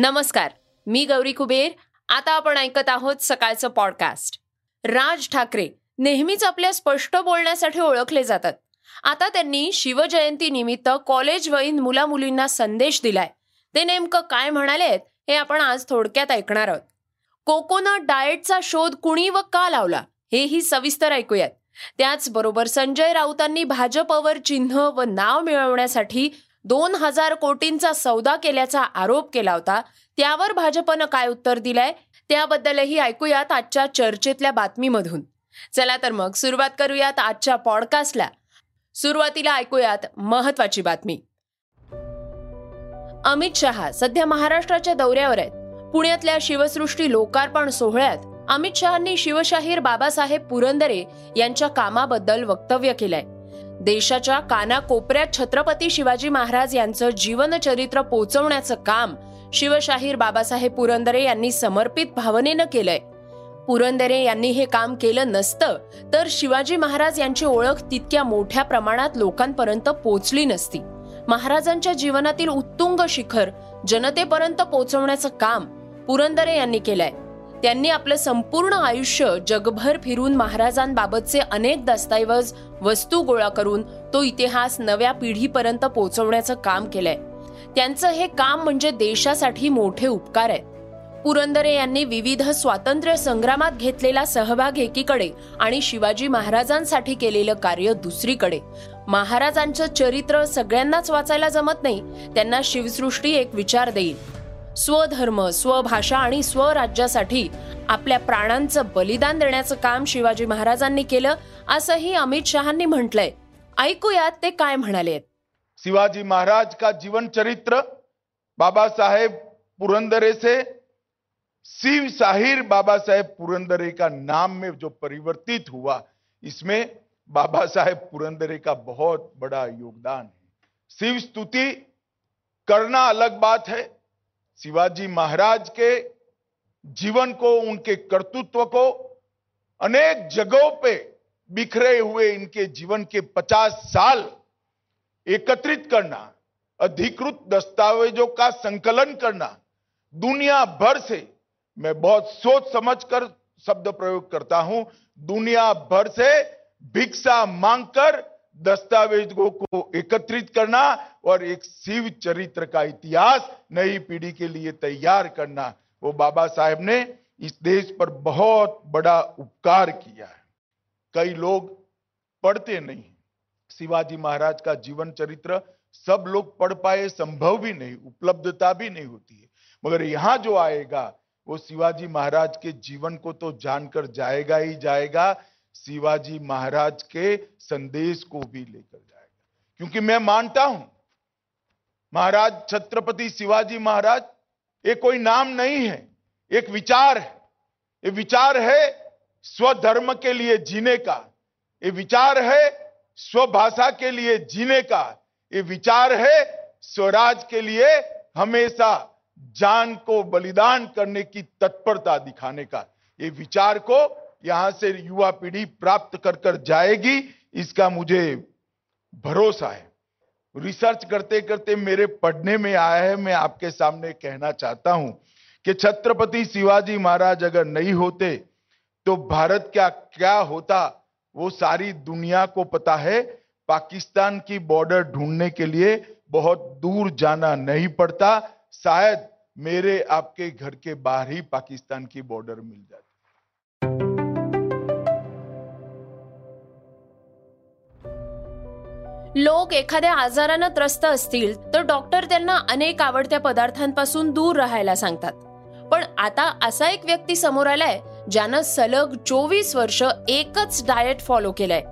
नमस्कार मी गौरी कुबेर. आता आपण ऐकत आहोत सकाळचं पॉडकास्ट राज ठाकरे नेहमीच आपल्या स्पष्ट बोलण्यासाठी ओळखले जातात. आता त्यांनी शिवजयंती निमित्त कॉलेज वयीन मुला मुलींना संदेश दिलाय. ते नेमकं काय म्हणालेत हे आपण आज थोडक्यात ऐकणार आहोत. कोकोनट डाएटचा शोध कुणी व का लावला हेही सविस्तर ऐकूयात. त्याचबरोबर संजय राऊतांनी भाजपवर चिन्ह व नाव मिळवण्यासाठी दोन हजार कोटींचा सौदा केल्याचा आरोप केला होता. त्यावर भाजपनं काय उत्तर दिलंय? त्याबद्दलही ऐकूयात आजच्या चर्चेतल्या बातमीमधून. चला तर मग सुरुवात करूयात आजच्या पॉडकास्टला सुरुवातीला ऐकूयात महत्वाची बातमी. अमित शहा सध्या महाराष्ट्राच्या दौऱ्यावर आहेत. पुण्यातल्या शिवसृष्टी लोकार्पण सोहळ्यात अमित शहांनी शिवशाहीर बाबासाहेब पुरंदरे यांच्या कामाबद्दल वक्तव्य केलंय. देशाच्या कानाकोपऱ्यात छत्रपती शिवाजी महाराज यांचं जीवनचरित्र पोचवण्याचं काम शिवशाहीर बाबासाहेब पुरंदरे यांनी समर्पित भावनेनं केलंय. पुरंदरे यांनी हे काम केलं नसतं तर शिवाजी महाराज यांची ओळख तितक्या मोठ्या प्रमाणात लोकांपर्यंत पोचली नसती. महाराजांच्या जीवनातील उत्तुंग शिखर जनतेपर्यंत पोचवण्याचं काम पुरंदरे यांनी केलंय. त्यांनी आपलं संपूर्ण आयुष्य जगभर फिरून महाराजांबाबतचे अनेक दस्तऐवज वस्तू गोळा करून तो इतिहास नव्या पिढीपर्यंत पोहोचवण्याचं काम केलंय. त्यांचं हे काम म्हणजे देशासाठी मोठे उपकार आहेत. पुरंदरे यांनी विविध स्वातंत्र्य संग्रामात घेतलेला सहभाग एकीकडे आणि शिवाजी महाराजांसाठी केलेलं कार्य दुसरीकडे. महाराजांचं चरित्र सगळ्यांनाच वाचायला जमत नाही त्यांना शिवसृष्टी एक विचार देईल. स्वधर्म स्वभाषा आणि स्वराज्यासाठी आपल्या प्राणांचं बलिदान देण्याचं काम शिवाजी महाराजांनी केलं असंही अमित शहांनी म्हटलंय. ऐकूयात ते काय म्हणाले शिवाजी महाराज का जीवन चरित्र? बाबासाहेब पुरंदरे से शिव साहिर बाबा साहेब पुरंदरे का नाम में जो परिवर्तित हुआ इसमें बाबा साहेब पुरंदरे का बहुत बड़ा योगदान है। शिव स्तुति करना अलग बात है शिवाजी महाराज के जीवन को, उनके कर्तृत्व को अनेक जगहों पे बिखरे हुए इनके जीवन के पचास साल एकत्रित करना, अधिकृत दस्तावेजों का संकलन करना, दुनिया भर से, मैं बहुत सोच समझकर शब्द प्रयोग करता हूँ, दुनिया भर से भिक्षा मांगकर दस्तावेजों को एकत्रित करना और एक शिव चरित्र का इतिहास नई पीढ़ी के लिए तैयार करना। वो बाबा साहेब ने इस देश पर बहुत बड़ा उपकार किया है। कई लोग पढ़ते नहीं शिवाजी महाराज का जीवन चरित्र सब लोग पढ़ पाए, संभव भी नहीं, उपलब्धता भी नहीं होती है। मगर यहाँ जो आएगा, वो शिवाजी महाराज के जीवन को तो जानकर जाएगा ही जाएगा। शिवाजी महाराज के संदेश को भी लेकर जाएगा। क्योंकि मैं मानता हूँ, महाराज छत्रपति शिवाजी महाराज, ये कोई नाम नहीं है, एक विचार है। ये विचार है स्वधर्म के लिए जीने का, ये विचार है स्वभाषा के लिए जीने का, ये विचार है स्वराज के लिए हमेशा जान को बलिदान करने की तत्परता दिखाने का। ये विचार को यहाँ से युवा पीढ़ी प्राप्त कर कर जाएगी, इसका मुझे भरोसा है। रिसर्च करते करते मेरे पढ़ने में आया है, मैं आपके सामने कहना चाहता हूँ कि छत्रपति शिवाजी महाराज अगर नहीं होते तो भारत क्या क्या होता, वो सारी दुनिया को पता है। पाकिस्तान की बॉर्डर ढूँढने के लिए बहुत दूर जाना नहीं पड़ता, शायद मेरे आपके घर के बाहर ही पाकिस्तान की बॉर्डर मिल जाती। लोक एखाद्या आजारानं त्रस्त असतील तर डॉक्टर त्यांना अनेक आवडत्या पदार्थांपासून दूर राहायला सांगतात. पण आता असा एक व्यक्ती समोर आलाय ज्यानं सलग चोवीस वर्ष एकच डाएट फॉलो केलाय.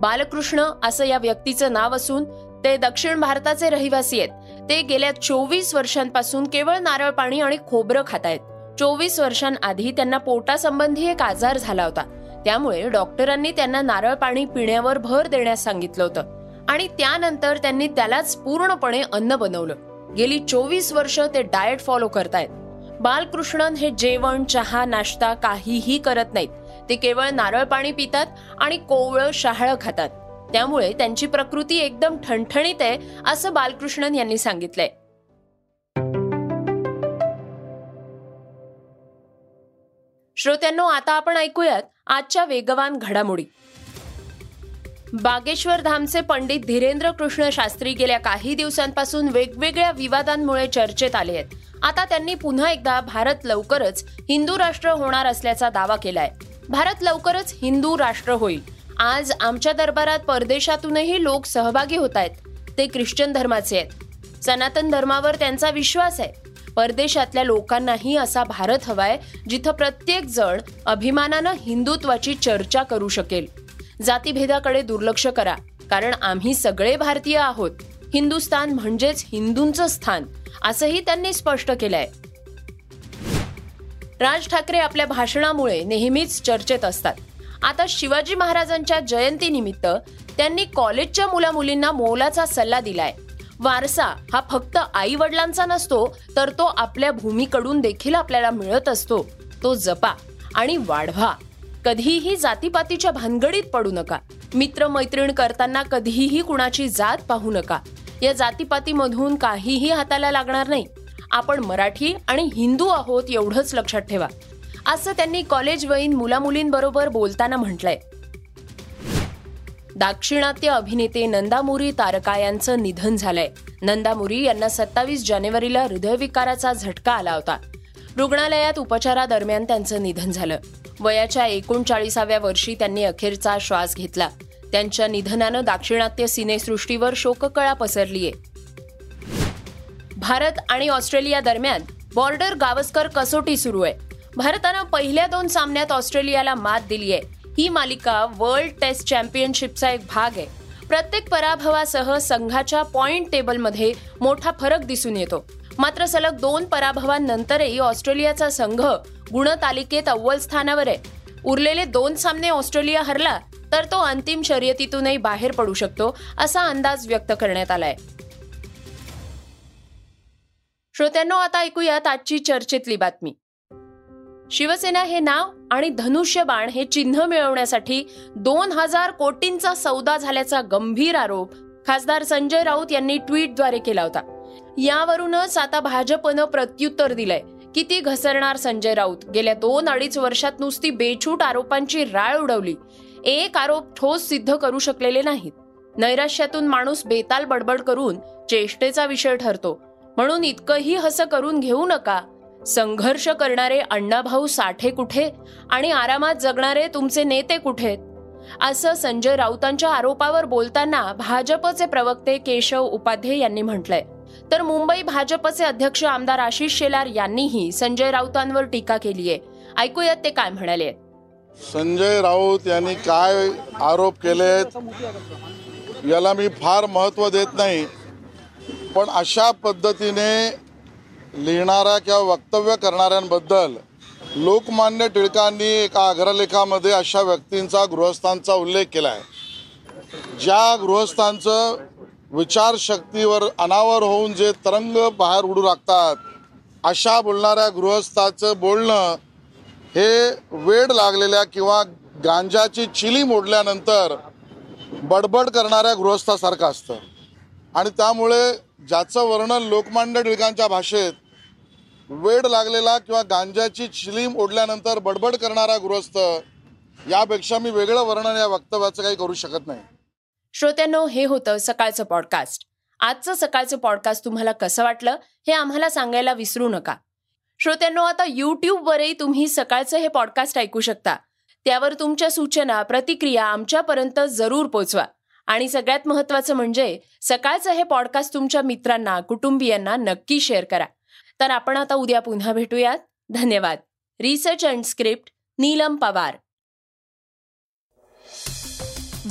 बालकृष्ण असं या व्यक्तीचं नाव असून ते दक्षिण भारताचे रहिवासी आहेत. ते गेल्या चोवीस वर्षांपासून केवळ नारळ पाणी आणि खोबरं खात आहेत चोवीस वर्षांआधी त्यांना पोटासंबंधी एक आजार झाला होता. त्यामुळे डॉक्टरांनी त्यांना नारळ पाणी पिण्यावर भर देण्यास सांगितलं होतं. आणि त्यानंतर त्यांनी त्यालाच पूर्णपणे अन्न बनवलं. गेली चोवीस वर्ष ते डाएट फॉलो करतायत. बालकृष्णन हे जेवण चहा नाश्ता काहीही करत नाहीत. ते केवळ नारळ पाणी पितात आणि कोवळं शहाळं खातात. त्यामुळे त्यांची प्रकृती एकदम ठणठणीत आहे असं बालकृष्णन यांनी सांगितलंय. श्रोत्यांनो आता आपण ऐकूयात आजच्या वेगवान घडामोडी. बागेश्वर धामचे पंडित धीरेंद्र कृष्ण शास्त्री गेल्या काही दिवसांपासून वेगवेगळ्या विवादांमुळे चर्चेत आले आहेत. आता त्यांनी पुन्हा एकदा भारत लवकरच हिंदू राष्ट्र होणार असल्याचा दावा केलाय. भारत लवकरच हिंदू राष्ट्र होईल. आज आमच्या दरबारात परदेशातूनही लोक सहभागी होत आहेत. ते ख्रिश्चन धर्माचे आहेत. सनातन धर्मावर त्यांचा विश्वास आहे. परदेशातल्या लोकांनाही असा भारत हवाय जिथं प्रत्येक जण अभिमानानं हिंदुत्वाची चर्चा करू शकेल. जातीभेदाकडे दुर्लक्ष करा कारण आम्ही सगळे भारतीय आहोत. हिंदुस्थान म्हणजेच हिंदूंचं स्थान असंही त्यांनी स्पष्ट केलंय. राज ठाकरे आपल्या भाषणामुळे नेहमीच चर्चेत असतात. आता शिवाजी महाराजांच्या जयंतीनिमित्त त्यांनी कॉलेजच्या मुला मुलींना मोलाचा सल्ला दिलाय. वारसा हा फक्त आई वडिलांचा नसतो तर तो आपल्या भूमीकडून देखील आपल्याला मिळत असतो. तो जपा आणि वाढवा. कधीही जातीपातीच्या भानगडीत पडू नका. मित्रमैत्रीण करताना कधीही कुणाची जात पाहू नका. या जातीपातीमधून काहीही हाताला लागणार नाही. आपण मराठी आणि हिंदू आहोत एवढंच लक्षात ठेवा. असं त्यांनी कॉलेज वयीन मुलामुलींबरोबर बोलताना म्हटलंय. दाक्षिणात्य अभिनेते नंदामुरी तारका यांचं निधन झालंय. नंदामुरी यांना सत्तावीस जानेवारीला हृदयविकाराचा झटका आला होता. रुग्णालयात उपचारादरम्यान त्यांचं निधन झालं. वयाच्या एकोणचाळीसाव्या वर्षी त्यांनी अखेरचा श्वास घेतला. त्यांच्या निधनानं दाक्षिणात्य सिनेसृष्टीवर शोककळा पसरलीय. भारत आणि ऑस्ट्रेलिया दरम्यान बॉर्डर गावस्कर कसोटी सुरू आहे भारतानं पहिल्या दोन सामन्यात ऑस्ट्रेलियाला मात दिली आहे ही मालिका वर्ल्ड टेस्ट चॅम्पियनशिपचा एक भाग आहे. प्रत्येक पराभवासह संघाच्या पॉइंट टेबलमध्ये मोठा फरक दिसून येतो. मात्र सलग दोन पराभवांनंतरही ऑस्ट्रेलियाचा संघ गुणतालिकेत अव्वल स्थानावर आहे. उरलेले दोन सामने ऑस्ट्रेलिया हरला तर तो अंतिम शर्यतीतूनही बाहेर पडू शकतो असा अंदाज व्यक्त करण्यात आलाय. श्रोत्यांनो आता ऐकूयात आजची चर्चेतली बातमी. शिवसेना हे नाव आणि धनुष्य बाण हे चिन्ह मिळवण्यासाठी दोन हजार कोटींचा सौदा झाल्याचा गंभीर आरोप खासदार संजय राऊत यांनी ट्विटद्वारे केला होता. यावरूनच आता भाजपनं प्रत्युत्तर दिलंय. किती घसरणार संजय राऊत? गेल्या दोन अडीच वर्षात नुसती बेछूट आरोपांची राळ उडवली. एक आरोप ठोस सिद्ध करू शकलेले नाहीत. नैराश्यातून माणूस बेताल बडबड करून चेष्टेचा विषय ठरतो. म्हणून इतकंही हसं करून घेऊ नका. संघर्ष करणारे अण्णाभाऊ साठे कुठे? आणि आरामात जगणारे तुमचे नेते कुठे? असं संजय राऊतांच्या आरोपावर बोलताना भाजपचे प्रवक्ते केशव उपाध्ये यांनी म्हटलंय. तर मुंबई भाजपचे अध्यक्ष आमदार आशिष शेलार यांनीही संजय राऊतांवर टीका केली आहे. ऐकूयात ते काय म्हणाले. संजय राऊत यांनी काय आरोप केले याला मी फार महत्त्व देत नाही. पण अशा पद्धतीने लिहिणाऱ्या किंवा वक्तव्य करणाऱ्यांबद्दल लोकमान्य टिळकांनी एका अग्रलेखामध्ये अशा व्यक्तींचा गृहस्थांचा उल्लेख केला आहे ज्या गृहस्थांचं विचारशक्तीवर अनावर होऊन जे तरंग बाहेर उडू लागतात अशा बोलणाऱ्या गृहस्थाचं बोलणं हे वेड लागलेल्या किंवा गांजाची चिली मोडल्यानंतर बडबड करणाऱ्या गृहस्थासारखं असतं. आणि त्यामुळे ज्याचं वर्णन लोकमान्य टिळकांच्या भाषेत वेड लागलेला किंवा गांजाची चिलीम ओढल्यानंतर बडबड करणारा गृहस्थ यापेक्षा मी वेगळं वर्णन या वक्तव्याचं काही करू शकत नाही. श्रोत्यांनो हे होतं सकाळचं पॉडकास्ट आजचं सकाळचं पॉडकास्ट तुम्हाला कसं वाटलं हे आम्हाला सांगायला विसरू नका. श्रोत्यांनो आता युट्यूबवरही तुम्ही सकाळचं हे पॉडकास्ट ऐकू शकता. त्यावर तुमच्या सूचना प्रतिक्रिया आमच्यापर्यंत जरूर पोचवा. आणि सगळ्यात महत्वाचं म्हणजे सकाळचं हे पॉडकास्ट तुमच्या मित्रांना कुटुंबियांना नक्की शेअर करा. तर आपण आता उद्या पुन्हा भेटूयात. धन्यवाद. Research and script Neelam Pawar.